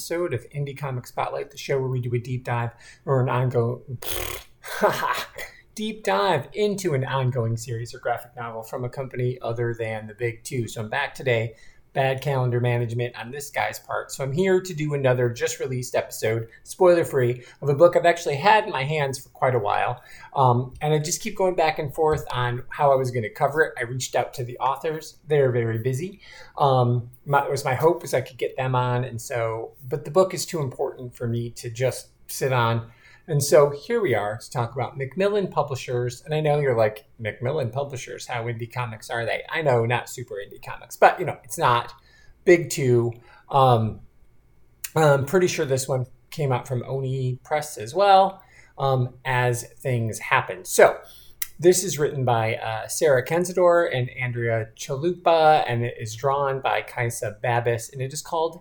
episode of Indie Comic Spotlight, the show where we do a deep dive or an ongoing deep dive into an ongoing series or graphic novel from a company other than the big two. So I'm back today bad calendar management on this guy's part. So I'm here to do another just released episode, spoiler free, of a book I've actually had in my hands for quite a while. Um, and I just keep going back and forth on how I was going to cover it. I reached out to the authors, they're very busy. Um, my, it was my hope was I could get them on. And so, but the book is too important for me to just sit on and so here we are to talk about Macmillan Publishers. And I know you're like, Macmillan Publishers, how indie comics are they? I know, not super indie comics, but you know, it's not big two. Um, I'm pretty sure this one came out from Oni Press as well um, as things happen. So this is written by uh, Sarah Kendzior and Andrea Chalupa, and it is drawn by Kaisa Babis, and it is called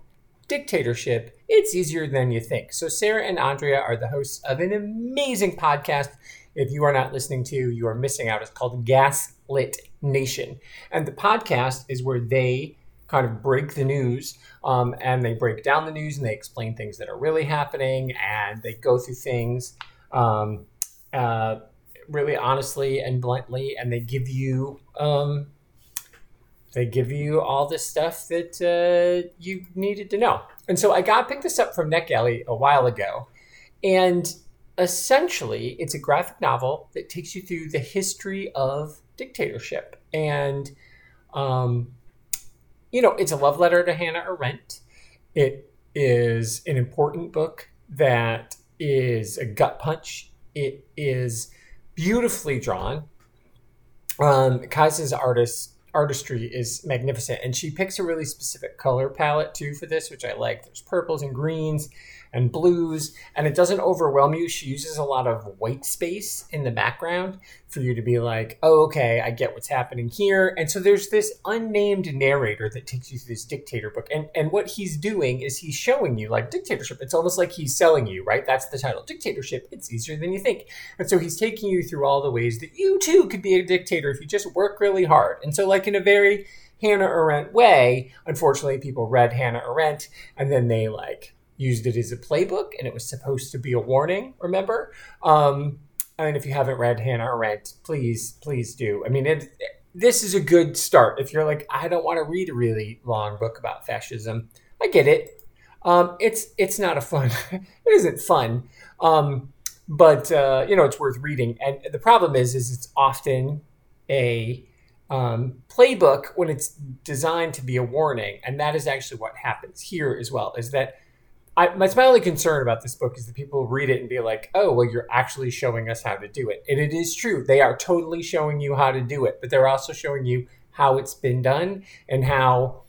dictatorship, it's easier than you think. So, Sarah and Andrea are the hosts of an amazing podcast. If you are not listening to, you are missing out. It's called Gaslit Nation. And the podcast is where they kind of break the news um, and they break down the news and they explain things that are really happening and they go through things um, uh, really honestly and bluntly and they give you um, they give you all the stuff that uh, you needed to know. And so I got picked this up from NetGalley a while ago, and essentially it's a graphic novel that takes you through the history of dictatorship. And um, you know, it's a love letter to Hannah Arendt. It is an important book that is a gut punch. It is beautifully drawn. Um, Kaisa's artist artistry is magnificent. And she picks a really specific color palette too for this, which I like. There's purples and greens and blues, and it doesn't overwhelm you. She uses a lot of white space in the background for you to be like, oh, okay, I get what's happening here. And so there's this unnamed narrator that takes you through this dictator book. And, and what he's doing is he's showing you like dictatorship. It's almost like he's selling you, right? That's the title dictatorship. It's easier than you think. And so he's taking you through all the ways that you too could be a dictator if you just work really hard. And so, like, in a very Hannah Arendt way, unfortunately, people read Hannah Arendt and then they like used it as a playbook and it was supposed to be a warning, remember? Um, mean, if you haven't read Hannah Arendt, please, please do. I mean, it, this is a good start. If you're like, I don't want to read a really long book about fascism, I get it. Um, it's it's not a fun. it isn't fun, um, but uh, you know it's worth reading. And the problem is, is it's often a um, playbook when it's designed to be a warning, and that is actually what happens here as well. Is that I, my, my only concern about this book is that people read it and be like, oh, well, you're actually showing us how to do it. And it is true. They are totally showing you how to do it, but they're also showing you how it's been done and how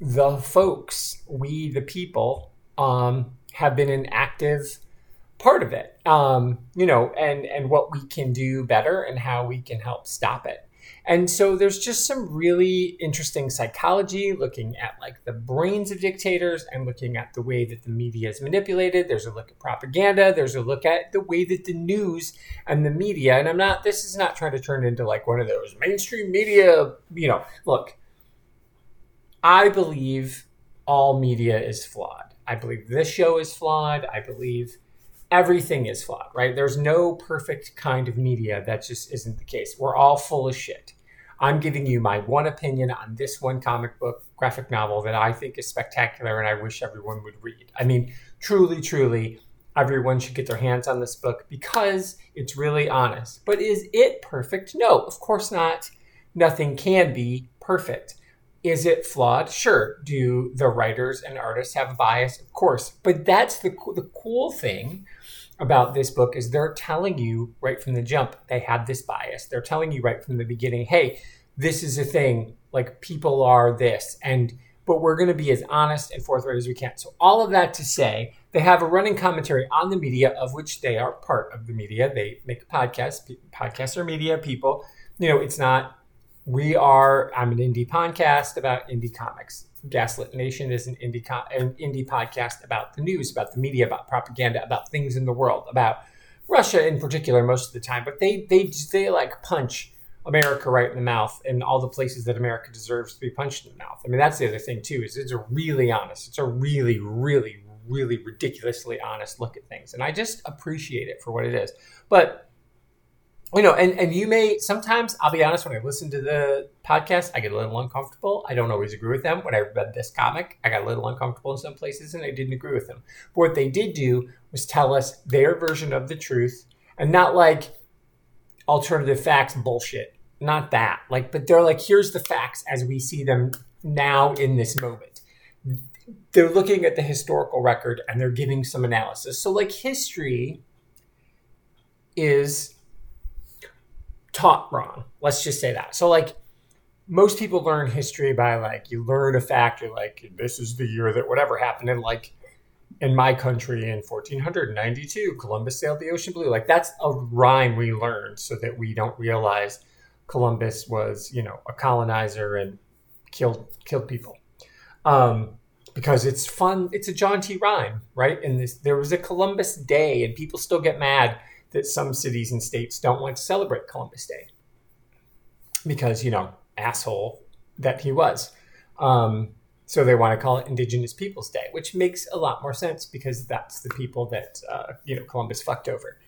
the folks, we the people, um, have been an active part of it. Um, you know, and and what we can do better and how we can help stop it. And so there's just some really interesting psychology looking at like the brains of dictators and looking at the way that the media is manipulated. There's a look at propaganda. There's a look at the way that the news and the media, and I'm not, this is not trying to turn into like one of those mainstream media, you know, look, I believe all media is flawed. I believe this show is flawed. I believe everything is flawed, right? There's no perfect kind of media. That just isn't the case. We're all full of shit. I'm giving you my one opinion on this one comic book graphic novel that I think is spectacular and I wish everyone would read. I mean, truly, truly, everyone should get their hands on this book because it's really honest. But is it perfect? No, of course not. Nothing can be perfect. Is it flawed? Sure. Do the writers and artists have a bias? Of course. But that's the, the cool thing about this book is they're telling you right from the jump they have this bias. They're telling you right from the beginning, hey, this is a thing. Like people are this, and but we're going to be as honest and forthright as we can. So all of that to say, they have a running commentary on the media, of which they are part of the media. They make a podcast. Podcasts are media people. You know, it's not. We are. I'm an indie podcast about indie comics Gaslit Nation is an indie an indie podcast about the news, about the media, about propaganda, about things in the world, about Russia in particular most of the time. But they they they like punch America right in the mouth in all the places that America deserves to be punched in the mouth. I mean, that's the other thing too is it's a really honest. It's a really really really ridiculously honest look at things. And I just appreciate it for what it is. But you know, and, and you may sometimes I'll be honest when I listen to the podcast, I get a little uncomfortable. I don't always agree with them. When I read this comic, I got a little uncomfortable in some places and I didn't agree with them. But what they did do was tell us their version of the truth and not like alternative facts bullshit. Not that. Like, but they're like, here's the facts as we see them now in this moment. They're looking at the historical record and they're giving some analysis. So, like, history is taught wrong. Let's just say that. So, like, most people learn history by like you learn a fact. You're like, this is the year that whatever happened, and like in my country in 1492, Columbus sailed the ocean blue. Like that's a rhyme we learned so that we don't realize Columbus was, you know, a colonizer and killed killed people. Um, because it's fun. It's a jaunty rhyme, right? And this there was a Columbus Day, and people still get mad that some cities and states don't want to celebrate Columbus Day because you know asshole that he was. Um, so they want to call it Indigenous Peoples Day, which makes a lot more sense because that's the people that uh, you know Columbus fucked over.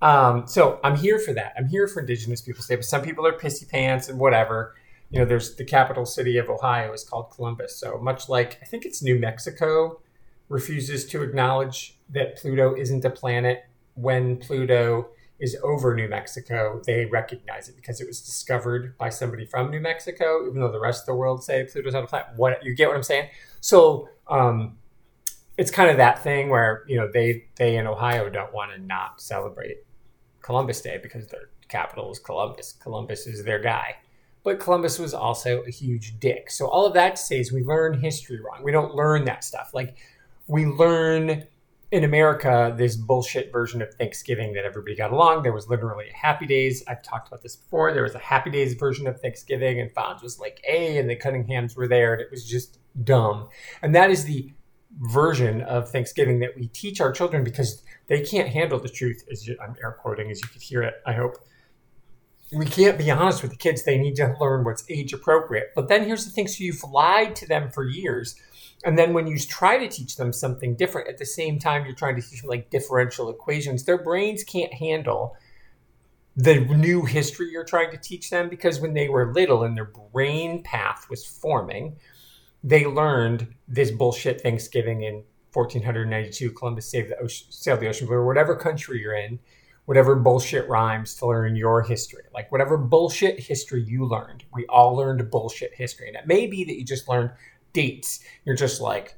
Um, so I'm here for that. I'm here for Indigenous Peoples Day, but some people are pissy pants and whatever. You know, there's the capital city of Ohio is called Columbus. So much like I think it's New Mexico refuses to acknowledge that Pluto isn't a planet when Pluto is over New Mexico, they recognize it because it was discovered by somebody from New Mexico, even though the rest of the world say Pluto's not a planet. What you get what I'm saying? So um, it's kind of that thing where you know they they in Ohio don't want to not celebrate Columbus Day because their capital is Columbus. Columbus is their guy. But Columbus was also a huge dick. So all of that to say is we learn history wrong. We don't learn that stuff. Like we learn in America, this bullshit version of Thanksgiving that everybody got along. There was literally a Happy Days. I've talked about this before. There was a Happy Days version of Thanksgiving, and Fonz was like, "A," and the Cunninghams were there, and it was just dumb. And that is the version of Thanksgiving that we teach our children because they can't handle the truth. As you, I'm air quoting, as you could hear it. I hope we can't be honest with the kids. They need to learn what's age appropriate. But then here's the thing: so you've lied to them for years and then when you try to teach them something different, at the same time you're trying to teach them like differential equations, their brains can't handle the new history you're trying to teach them because when they were little and their brain path was forming, they learned this bullshit Thanksgiving in 1492, Columbus saved the ocean, sailed the ocean blue, or whatever country you're in, whatever bullshit rhymes to learn your history. Like whatever bullshit history you learned, we all learned bullshit history. And it may be that you just learned dates. You're just like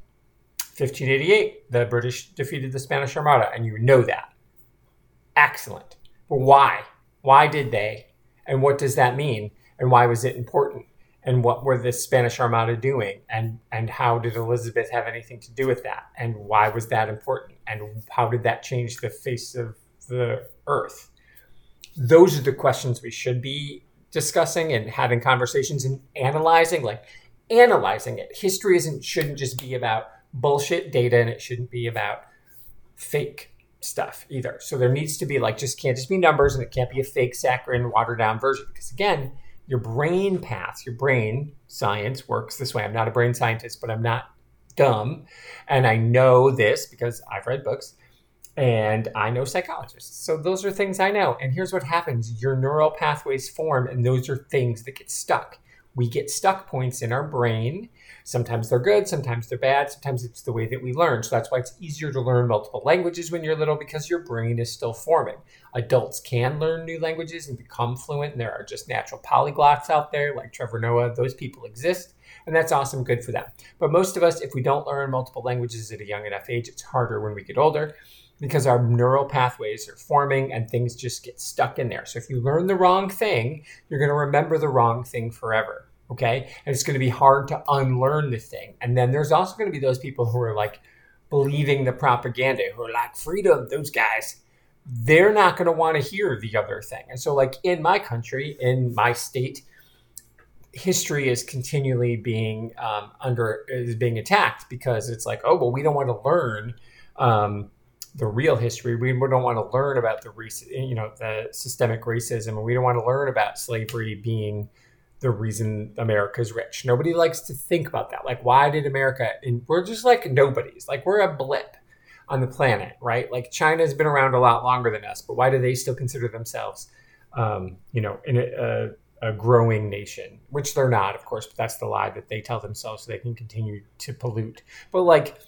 1588, the British defeated the Spanish Armada, and you know that. Excellent. But why? Why did they? And what does that mean? And why was it important? And what were the Spanish Armada doing? And and how did Elizabeth have anything to do with that? And why was that important? And how did that change the face of the earth? Those are the questions we should be discussing and having conversations and analyzing. Like, analyzing it. History isn't shouldn't just be about bullshit data and it shouldn't be about fake stuff either. So there needs to be like just can't just be numbers and it can't be a fake saccharine watered down version because again, your brain paths, your brain science works this way. I'm not a brain scientist, but I'm not dumb and I know this because I've read books and I know psychologists. So those are things I know. And here's what happens your neural pathways form, and those are things that get stuck we get stuck points in our brain. Sometimes they're good, sometimes they're bad, sometimes it's the way that we learn. So that's why it's easier to learn multiple languages when you're little because your brain is still forming. Adults can learn new languages and become fluent, and there are just natural polyglots out there like Trevor Noah. Those people exist, and that's awesome, good for them. But most of us, if we don't learn multiple languages at a young enough age, it's harder when we get older because our neural pathways are forming and things just get stuck in there. So if you learn the wrong thing, you're going to remember the wrong thing forever. Okay. And it's going to be hard to unlearn the thing. And then there's also going to be those people who are like believing the propaganda, who are like, freedom, those guys. They're not going to want to hear the other thing. And so, like in my country, in my state, history is continually being um, under is being attacked because it's like, oh well, we don't want to learn um, the real history. We don't want to learn about the you know the systemic racism, and we don't want to learn about slavery being the reason America's rich. Nobody likes to think about that. Like, why did America? And we're just like nobodies. Like we're a blip. on the planet, right? Like China has been around a lot longer than us, but why do they still consider themselves, um, you know, in a, a a growing nation, which they're not, of course, but that's the lie that they tell themselves so they can continue to pollute. But like,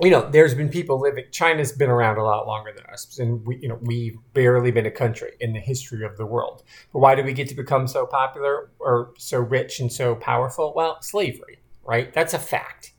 you know, there's been people living. China's been around a lot longer than us, and we, you know, we've barely been a country in the history of the world. But why did we get to become so popular or so rich and so powerful? Well, slavery, right? That's a fact.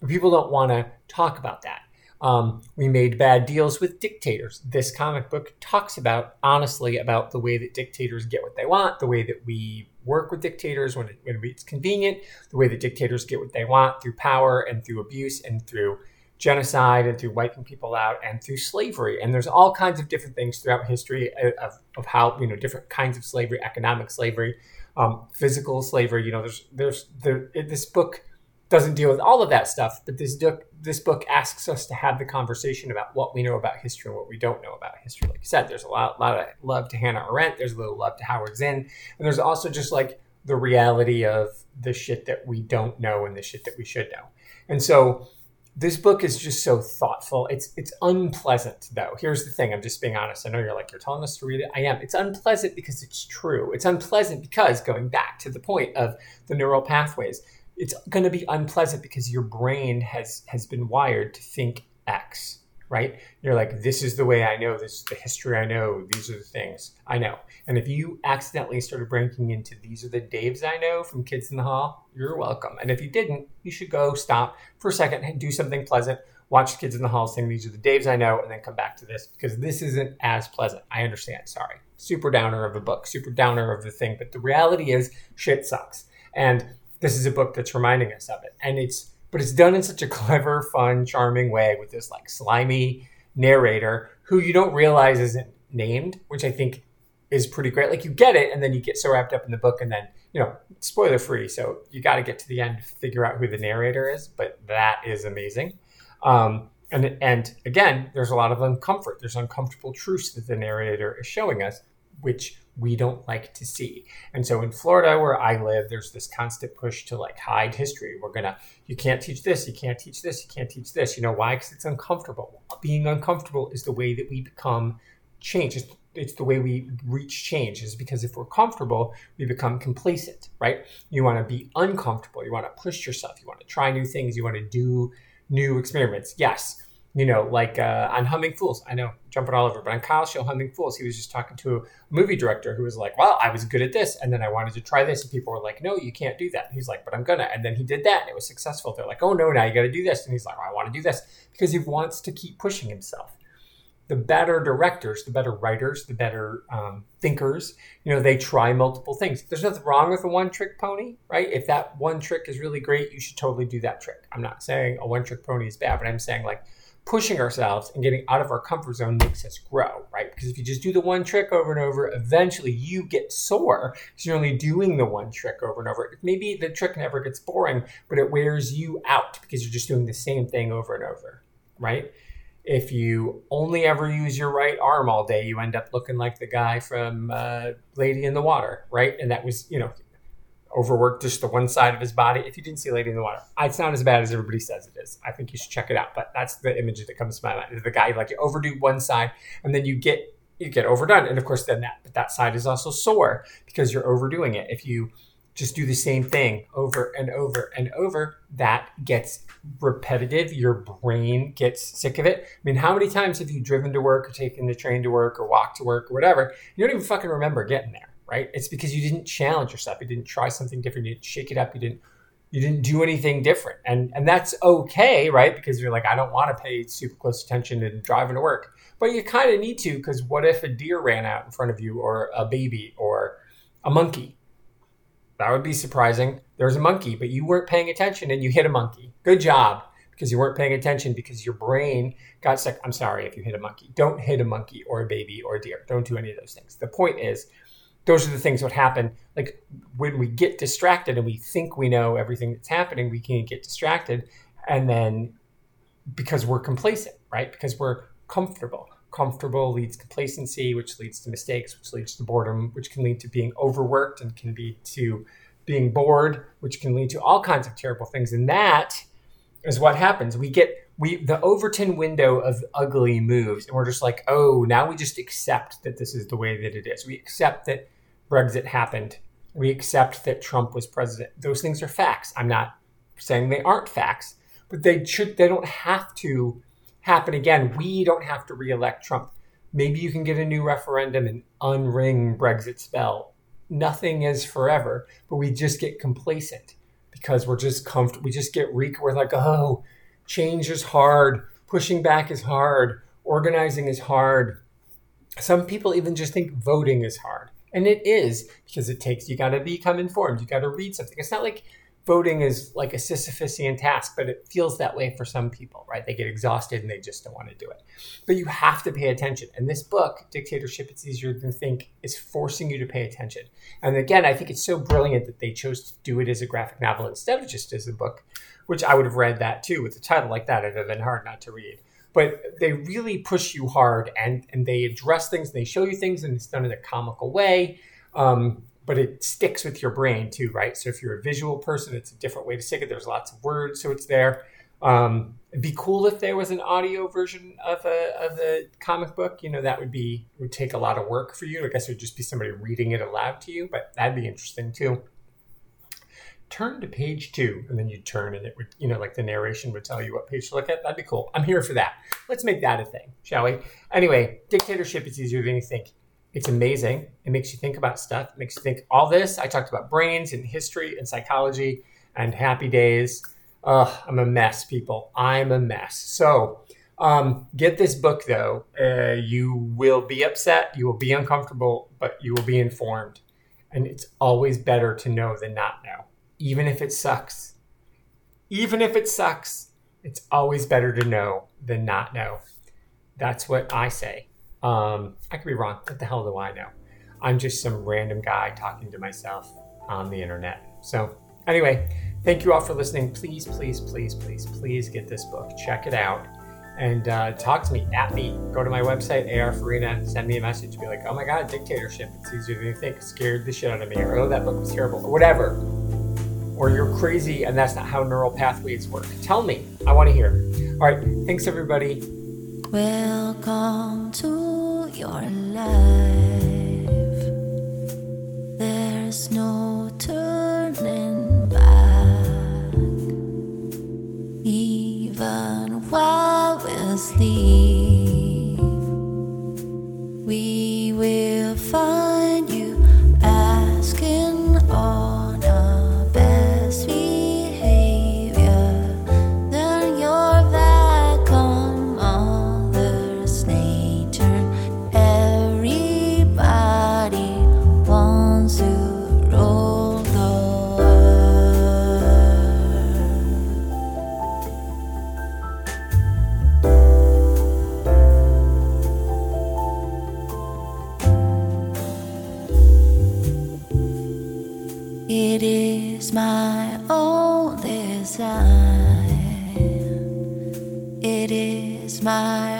But people don't want to talk about that. Um, we made bad deals with dictators. This comic book talks about, honestly, about the way that dictators get what they want, the way that we work with dictators when, it, when it's convenient, the way that dictators get what they want through power and through abuse and through genocide and through wiping people out and through slavery. And there's all kinds of different things throughout history of, of how, you know, different kinds of slavery, economic slavery, um, physical slavery. You know, there's, there's, there, this book doesn't deal with all of that stuff, but this book this book asks us to have the conversation about what we know about history and what we don't know about history. Like you said, there's a lot, lot of love to Hannah Arendt. There's a little love to Howard Zinn, and there's also just like the reality of the shit that we don't know and the shit that we should know. And so this book is just so thoughtful. It's it's unpleasant though. Here's the thing. I'm just being honest. I know you're like you're telling us to read it. I am. It's unpleasant because it's true. It's unpleasant because going back to the point of the neural pathways it's going to be unpleasant because your brain has has been wired to think X, right? You're like, this is the way I know, this is the history I know, these are the things I know. And if you accidentally started breaking into these are the Daves I know from Kids in the Hall, you're welcome. And if you didn't, you should go stop for a second and do something pleasant. Watch Kids in the Hall sing These Are the Daves I Know, and then come back to this because this isn't as pleasant. I understand. Sorry. Super downer of a book, super downer of the thing. But the reality is, shit sucks. And this is a book that's reminding us of it. And it's but it's done in such a clever, fun, charming way with this like slimy narrator who you don't realize isn't named, which I think is pretty great. Like you get it, and then you get so wrapped up in the book, and then you know, spoiler free. So you got to get to the end figure out who the narrator is. But that is amazing. Um, and and again, there's a lot of uncomfort. There's uncomfortable truths that the narrator is showing us, which we don't like to see. And so in Florida, where I live, there's this constant push to like hide history. We're gonna, you can't teach this, you can't teach this, you can't teach this. You know why? Because it's uncomfortable. Being uncomfortable is the way that we become change. It's, it's the way we reach change. Is because if we're comfortable, we become complacent, right? You want to be uncomfortable. You want to push yourself. You want to try new things. You want to do new experiments. Yes you know, like uh, on Humming Fools. I know, jumping all over, but on Kyle's show, Humming Fools, he was just talking to a movie director who was like, "Well, I was good at this, and then I wanted to try this," and people were like, "No, you can't do that." And he's like, "But I'm gonna," and then he did that, and it was successful. They're like, "Oh no, now you got to do this," and he's like, well, "I want to do this," because he wants to keep pushing himself. The better directors, the better writers, the better um, thinkers, you know, they try multiple things. There's nothing wrong with a one trick pony, right? If that one trick is really great, you should totally do that trick. I'm not saying a one trick pony is bad, but I'm saying like pushing ourselves and getting out of our comfort zone makes us grow, right? Because if you just do the one trick over and over, eventually you get sore because you're only doing the one trick over and over. Maybe the trick never gets boring, but it wears you out because you're just doing the same thing over and over, right? If you only ever use your right arm all day, you end up looking like the guy from uh, Lady in the Water, right? And that was, you know, overworked just the one side of his body. If you didn't see Lady in the Water, it's not as bad as everybody says it is. I think you should check it out. But that's the image that comes to my mind: is the guy like you overdo one side, and then you get you get overdone, and of course then that but that side is also sore because you're overdoing it. If you just do the same thing over and over and over, that gets repetitive. Your brain gets sick of it. I mean, how many times have you driven to work or taken the train to work or walked to work or whatever? You don't even fucking remember getting there right? It's because you didn't challenge yourself. You didn't try something different. You didn't shake it up. You didn't you didn't do anything different. And and that's okay, right? Because you're like, I don't want to pay super close attention and driving to work. But you kind of need to, because what if a deer ran out in front of you or a baby or a monkey? That would be surprising. There's a monkey, but you weren't paying attention and you hit a monkey. Good job. Because you weren't paying attention because your brain got stuck. I'm sorry if you hit a monkey. Don't hit a monkey or a baby or a deer. Don't do any of those things. The point is, those are the things that happen. Like when we get distracted and we think we know everything that's happening, we can get distracted. And then because we're complacent, right? Because we're comfortable. Comfortable leads complacency, which leads to mistakes, which leads to boredom, which can lead to being overworked and can lead to being bored, which can lead to all kinds of terrible things. And that is what happens. We get we the Overton window of ugly moves, and we're just like, oh, now we just accept that this is the way that it is. We accept that Brexit happened. We accept that Trump was president. Those things are facts. I'm not saying they aren't facts, but they should. They don't have to happen again. We don't have to reelect Trump. Maybe you can get a new referendum and unring Brexit's bell. Nothing is forever, but we just get complacent because we're just comfortable. We just get weak. We're like, oh, change is hard, pushing back is hard, organizing is hard. Some people even just think voting is hard. And it is because it takes, you got to become informed. You got to read something. It's not like voting is like a Sisyphusian task, but it feels that way for some people, right? They get exhausted and they just don't want to do it. But you have to pay attention. And this book, Dictatorship It's Easier Than Think, is forcing you to pay attention. And again, I think it's so brilliant that they chose to do it as a graphic novel instead of just as a book, which I would have read that too with a title like that. It'd have been hard not to read. But they really push you hard and, and they address things, and they show you things, and it's done in a comical way. Um, but it sticks with your brain too, right? So if you're a visual person, it's a different way to stick it. There's lots of words, so it's there. Um, it'd be cool if there was an audio version of a of the comic book. You know, that would be would take a lot of work for you. I guess it would just be somebody reading it aloud to you, but that'd be interesting too. Turn to page two, and then you turn, and it would, you know, like the narration would tell you what page to look at. That'd be cool. I'm here for that. Let's make that a thing, shall we? Anyway, dictatorship is easier than you think. It's amazing. It makes you think about stuff. It makes you think all this. I talked about brains and history and psychology and happy days. Ugh, I'm a mess, people. I'm a mess. So, um, get this book though. Uh, you will be upset. You will be uncomfortable, but you will be informed. And it's always better to know than not know, even if it sucks. Even if it sucks, it's always better to know than not know. That's what I say. Um, I could be wrong. What the hell do I know? I'm just some random guy talking to myself on the internet. So, anyway, thank you all for listening. Please, please, please, please, please get this book. Check it out and uh, talk to me at me. Go to my website, AR Farina, send me a message. Be like, oh my God, dictatorship. It's easier than you think. scared the shit out of me. Or, oh, that book was terrible. Or whatever. Or you're crazy and that's not how neural pathways work. Tell me. I want to hear. All right. Thanks, everybody. Welcome to your life. There's no turning back. Even while we sleep, It is my own design. It is my